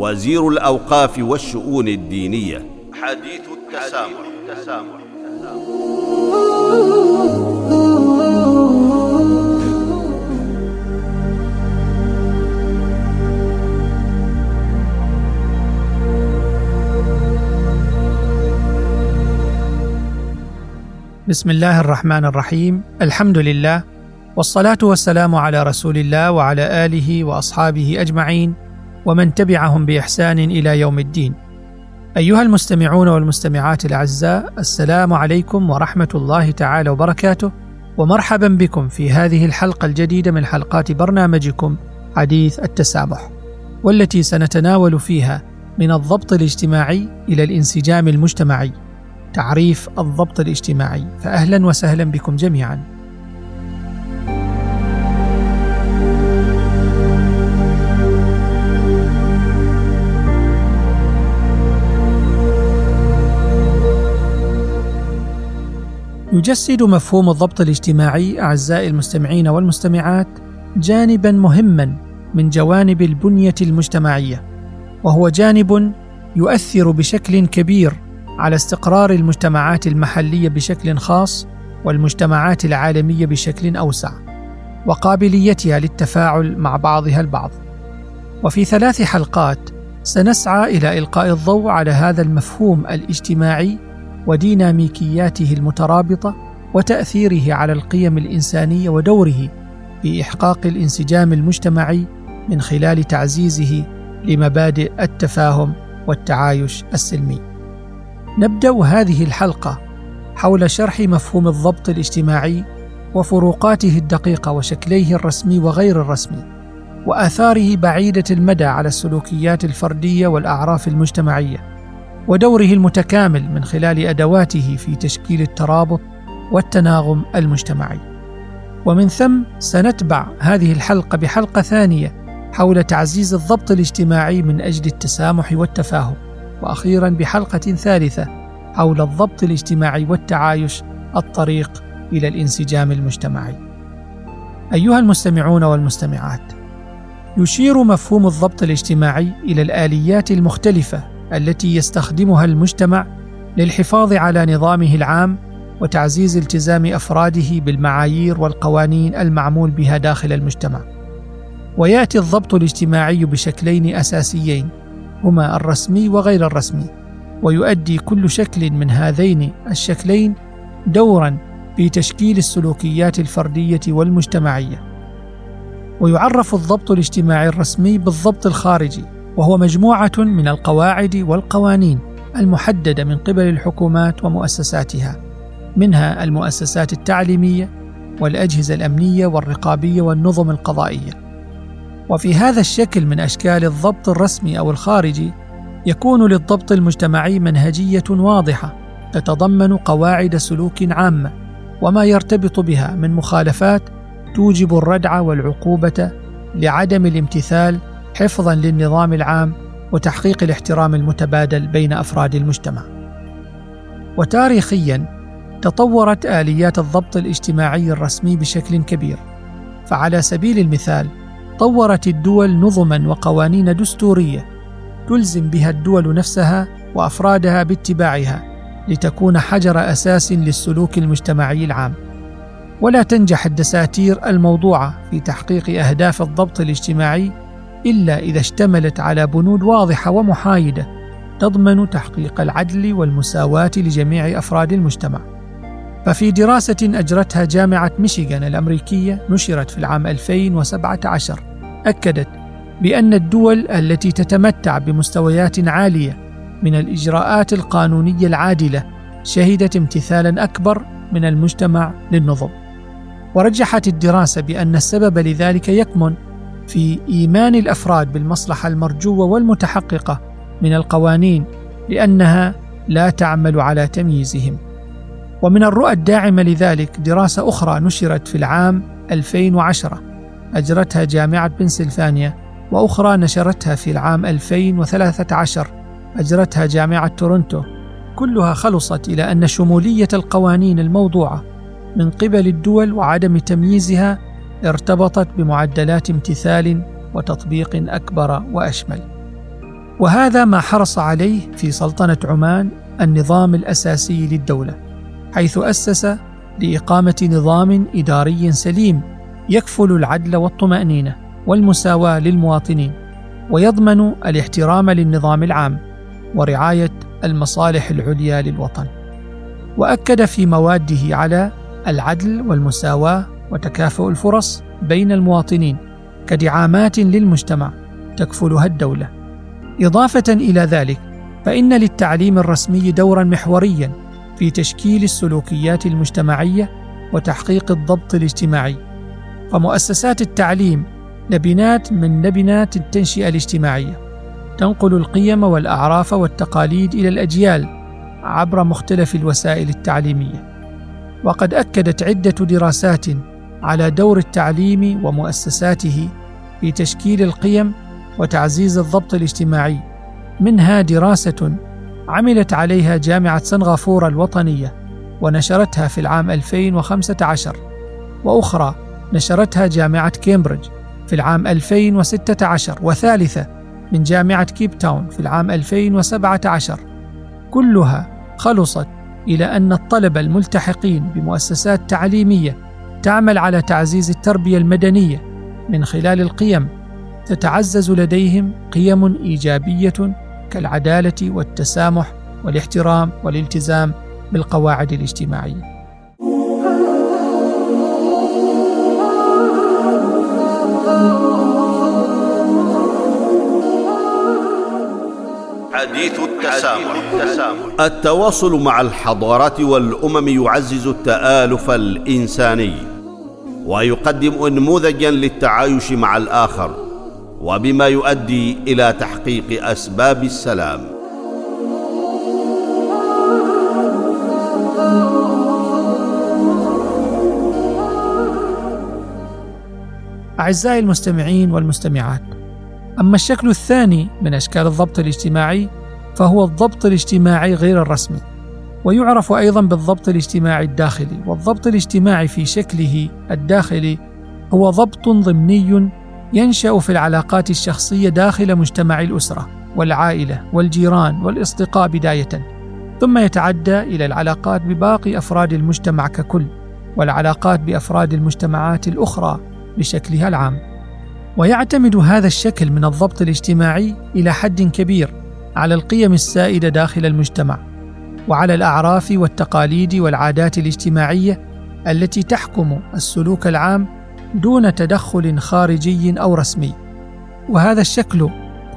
وزير الأوقاف والشؤون الدينية. حديث التسامح, التسامح. بسم الله الرحمن الرحيم الحمد لله والصلاه والسلام على رسول الله وعلى اله واصحابه اجمعين ومن تبعهم بإحسان إلى يوم الدين. أيها المستمعون والمستمعات الأعزاء السلام عليكم ورحمة الله تعالى وبركاته ومرحبا بكم في هذه الحلقة الجديدة من حلقات برنامجكم حديث التسامح والتي سنتناول فيها من الضبط الاجتماعي إلى الانسجام المجتمعي تعريف الضبط الاجتماعي. فاهلا وسهلا بكم جميعا. يجسد مفهوم الضبط الاجتماعي أعزائي المستمعين والمستمعات جانبا مهما من جوانب البنية المجتمعية وهو جانب يؤثر بشكل كبير على استقرار المجتمعات المحلية بشكل خاص والمجتمعات العالمية بشكل أوسع وقابليتها للتفاعل مع بعضها البعض. وفي ثلاث حلقات سنسعى إلى إلقاء الضوء على هذا المفهوم الاجتماعي وديناميكياته المترابطة وتأثيره على القيم الإنسانية ودوره في إحقاق الانسجام المجتمعي من خلال تعزيزه لمبادئ التفاهم والتعايش السلمي. نبدأ هذه الحلقة حول شرح مفهوم الضبط الاجتماعي وفروقاته الدقيقة وشكليه الرسمي وغير الرسمي وآثاره بعيدة المدى على السلوكيات الفردية والأعراف المجتمعية. ودوره المتكامل من خلال أدواته في تشكيل الترابط والتناغم المجتمعي ومن ثم سنتبع هذه الحلقة بحلقة ثانية حول تعزيز الضبط الاجتماعي من أجل التسامح والتفاهم وأخيرا بحلقة ثالثة حول الضبط الاجتماعي والتعايش الطريق إلى الانسجام المجتمعي. أيها المستمعون والمستمعات، يشير مفهوم الضبط الاجتماعي إلى الآليات المختلفة التي يستخدمها المجتمع للحفاظ على نظامه العام وتعزيز التزام أفراده بالمعايير والقوانين المعمول بها داخل المجتمع. ويأتي الضبط الاجتماعي بشكلين أساسيين هما الرسمي وغير الرسمي ويؤدي كل شكل من هذين الشكلين دورا في تشكيل السلوكيات الفردية والمجتمعية ويعرف الضبط الاجتماعي الرسمي بالضبط الخارجي وهو مجموعة من القواعد والقوانين المحددة من قبل الحكومات ومؤسساتها منها المؤسسات التعليمية والأجهزة الأمنية والرقابية والنظم القضائية. وفي هذا الشكل من أشكال الضبط الرسمي أو الخارجي يكون للضبط المجتمعي منهجية واضحة تتضمن قواعد سلوك عامة وما يرتبط بها من مخالفات توجب الردع والعقوبة لعدم الامتثال حفظا للنظام العام وتحقيق الاحترام المتبادل بين أفراد المجتمع. وتاريخيا تطورت آليات الضبط الاجتماعي الرسمي بشكل كبير. فعلى سبيل المثال طورت الدول نظما وقوانين دستورية تلزم بها الدول نفسها وأفرادها باتباعها لتكون حجر أساس للسلوك المجتمعي العام. ولا تنجح الدساتير الموضوعة في تحقيق أهداف الضبط الاجتماعي إلا إذا اشتملت على بنود واضحة ومحايدة تضمن تحقيق العدل والمساواة لجميع أفراد المجتمع ففي دراسة أجرتها جامعة ميشيغان الأمريكية نشرت في العام 2017 أكدت بأن الدول التي تتمتع بمستويات عالية من الإجراءات القانونية العادلة شهدت امتثالا أكبر من المجتمع للنظم. ورجحت الدراسة بأن السبب لذلك يكمن في إيمان الأفراد بالمصلحة المرجوة والمتحققة من القوانين لأنها لا تعمل على تمييزهم. ومن الرؤى الداعمة لذلك دراسة أخرى نشرت في العام 2010 أجرتها جامعة بنسلفانيا وأخرى نشرتها في العام 2013 أجرتها جامعة تورنتو. كلها خلصت إلى أن شمولية القوانين الموضوعة من قبل الدول وعدم تمييزها ارتبطت بمعدلات امتثال وتطبيق أكبر وأشمل. وهذا ما حرص عليه في سلطنة عمان النظام الأساسي للدولة حيث أسس لإقامة نظام إداري سليم يكفل العدل والطمأنينة والمساواة للمواطنين ويضمن الاحترام للنظام العام ورعاية المصالح العليا للوطن. وأكد في مواده على العدل والمساواة وتكافؤ الفرص بين المواطنين كدعامات للمجتمع تكفلها الدولة. إضافة إلى ذلك فإن للتعليم الرسمي دورا محوريا في تشكيل السلوكيات المجتمعية وتحقيق الضبط الاجتماعي. فمؤسسات التعليم لبنات من لبنات التنشئة الاجتماعية تنقل القيم والأعراف والتقاليد إلى الأجيال عبر مختلف الوسائل التعليمية. وقد أكدت عدة دراسات على دور التعليم ومؤسساته في تشكيل القيم وتعزيز الضبط الاجتماعي. منها دراسة عملت عليها جامعة سنغافورة الوطنية ونشرتها في العام 2015 وأخرى نشرتها جامعة كامبريدج في العام 2016 وثالثة من جامعة كيب تاون في العام 2017 كلها خلصت إلى أن الطلبه الملتحقين بمؤسسات تعليمية تعمل على تعزيز التربية المدنية. من خلال القيم تتعزز لديهم قيم إيجابية كالعدالة والتسامح والاحترام والالتزام بالقواعد الاجتماعية. حديث التسامح. التواصل مع الحضارات والأمم يعزز التآلف الإنساني ويقدم انموذجا للتعايش مع الآخر وبما يؤدي إلى تحقيق أسباب السلام. أعزائي المستمعين والمستمعات أما الشكل الثاني من أشكال الضبط الاجتماعي فهو الضبط الاجتماعي غير الرسمي ويعرف أيضا بالضبط الاجتماعي الداخلي والضبط الاجتماعي في شكله الداخلي هو ضبط ضمني ينشأ في العلاقات الشخصية داخل مجتمع الأسرة والعائلة والجيران والأصدقاء بداية ثم يتعدى إلى العلاقات بباقي أفراد المجتمع ككل والعلاقات بأفراد المجتمعات الأخرى بشكلها العام. ويعتمد هذا الشكل من الضبط الاجتماعي إلى حد كبير على القيم السائدة داخل المجتمع وعلى الأعراف والتقاليد والعادات الاجتماعية التي تحكم السلوك العام دون تدخل خارجي أو رسمي. وهذا الشكل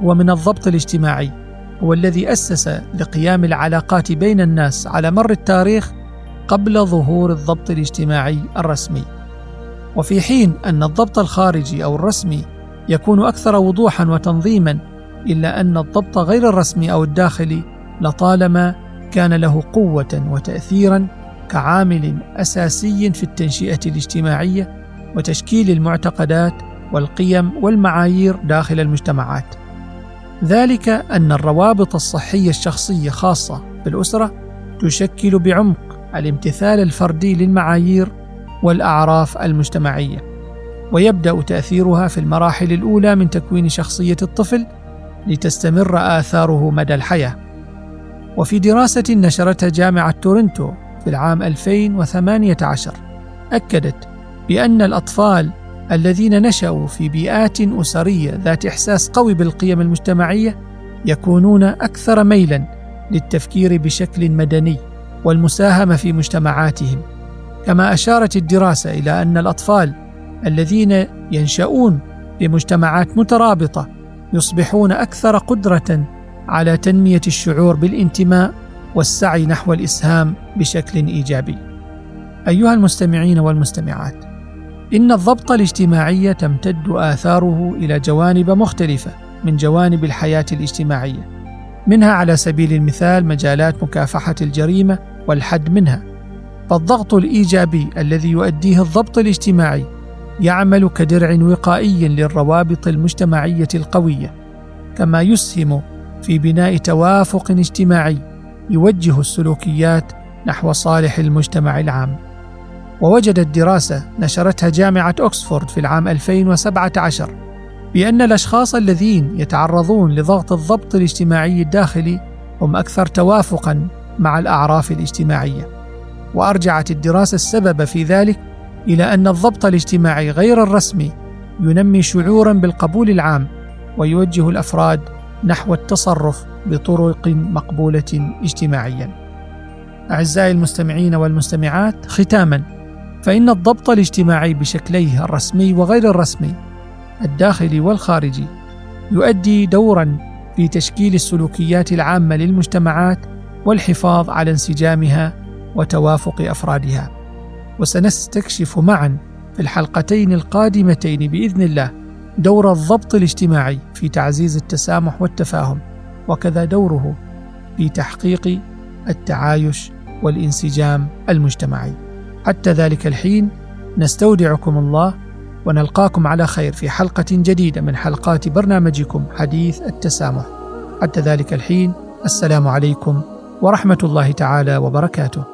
هو من الضبط الاجتماعي هو الذي أسس لقيام العلاقات بين الناس على مر التاريخ قبل ظهور الضبط الاجتماعي الرسمي. وفي حين أن الضبط الخارجي أو الرسمي يكون أكثر وضوحا وتنظيما إلا أن الضبط غير الرسمي أو الداخلي لطالما كان له قوة وتاثيرا كعامل أساسي في التنشئة الاجتماعية وتشكيل المعتقدات والقيم والمعايير داخل المجتمعات. ذلك أن الروابط الصحية الشخصية خاصة بالأسرة تشكل بعمق الامتثال الفردي للمعايير والأعراف المجتمعية ويبدأ تأثيرها في المراحل الأولى من تكوين شخصية الطفل لتستمر آثاره مدى الحياة. وفي دراسة نشرتها جامعة تورنتو في العام 2018 أكدت بأن الأطفال الذين نشأوا في بيئات أسرية ذات إحساس قوي بالقيم المجتمعية يكونون أكثر ميلا للتفكير بشكل مدني والمساهمة في مجتمعاتهم. كما أشارت الدراسة إلى أن الأطفال الذين ينشؤون في مجتمعات مترابطة يصبحون أكثر قدرة على تنمية الشعور بالانتماء والسعي نحو الإسهام بشكل إيجابي. أيها المستمعين والمستمعات، إن الضبط الاجتماعي تمتد آثاره إلى جوانب مختلفة من جوانب الحياة الاجتماعية. منها على سبيل المثال مجالات مكافحة الجريمة والحد منها فالضغط الإيجابي الذي يؤديه الضبط الاجتماعي يعمل كدرع وقائي للروابط المجتمعية القوية كما يسهم في بناء توافق اجتماعي يوجه السلوكيات نحو صالح المجتمع العام. ووجدت دراسة نشرتها جامعة أكسفورد في العام 2017 بأن الأشخاص الذين يتعرضون لضغط الضبط الاجتماعي الداخلي هم أكثر توافقا مع الأعراف الاجتماعية. وأرجعت الدراسة السبب في ذلك إلى أن الضبط الاجتماعي غير الرسمي ينمي شعورا بالقبول العام ويوجه الأفراد نحو التصرف بطرق مقبولة اجتماعيا. أعزائي المستمعين والمستمعات ختاما فإن الضبط الاجتماعي بشكليه الرسمي وغير الرسمي الداخلي والخارجي يؤدي دورا في تشكيل السلوكيات العامة للمجتمعات والحفاظ على انسجامها وتوافق أفرادها. وسنستكشف معا في الحلقتين القادمتين بإذن الله دور الضبط الاجتماعي في تعزيز التسامح والتفاهم وكذا دوره في تحقيق التعايش والانسجام المجتمعي. حتى ذلك الحين نستودعكم الله ونلقاكم على خير في حلقة جديدة من حلقات برنامجكم حديث التسامح. حتى ذلك الحين السلام عليكم ورحمة الله تعالى وبركاته.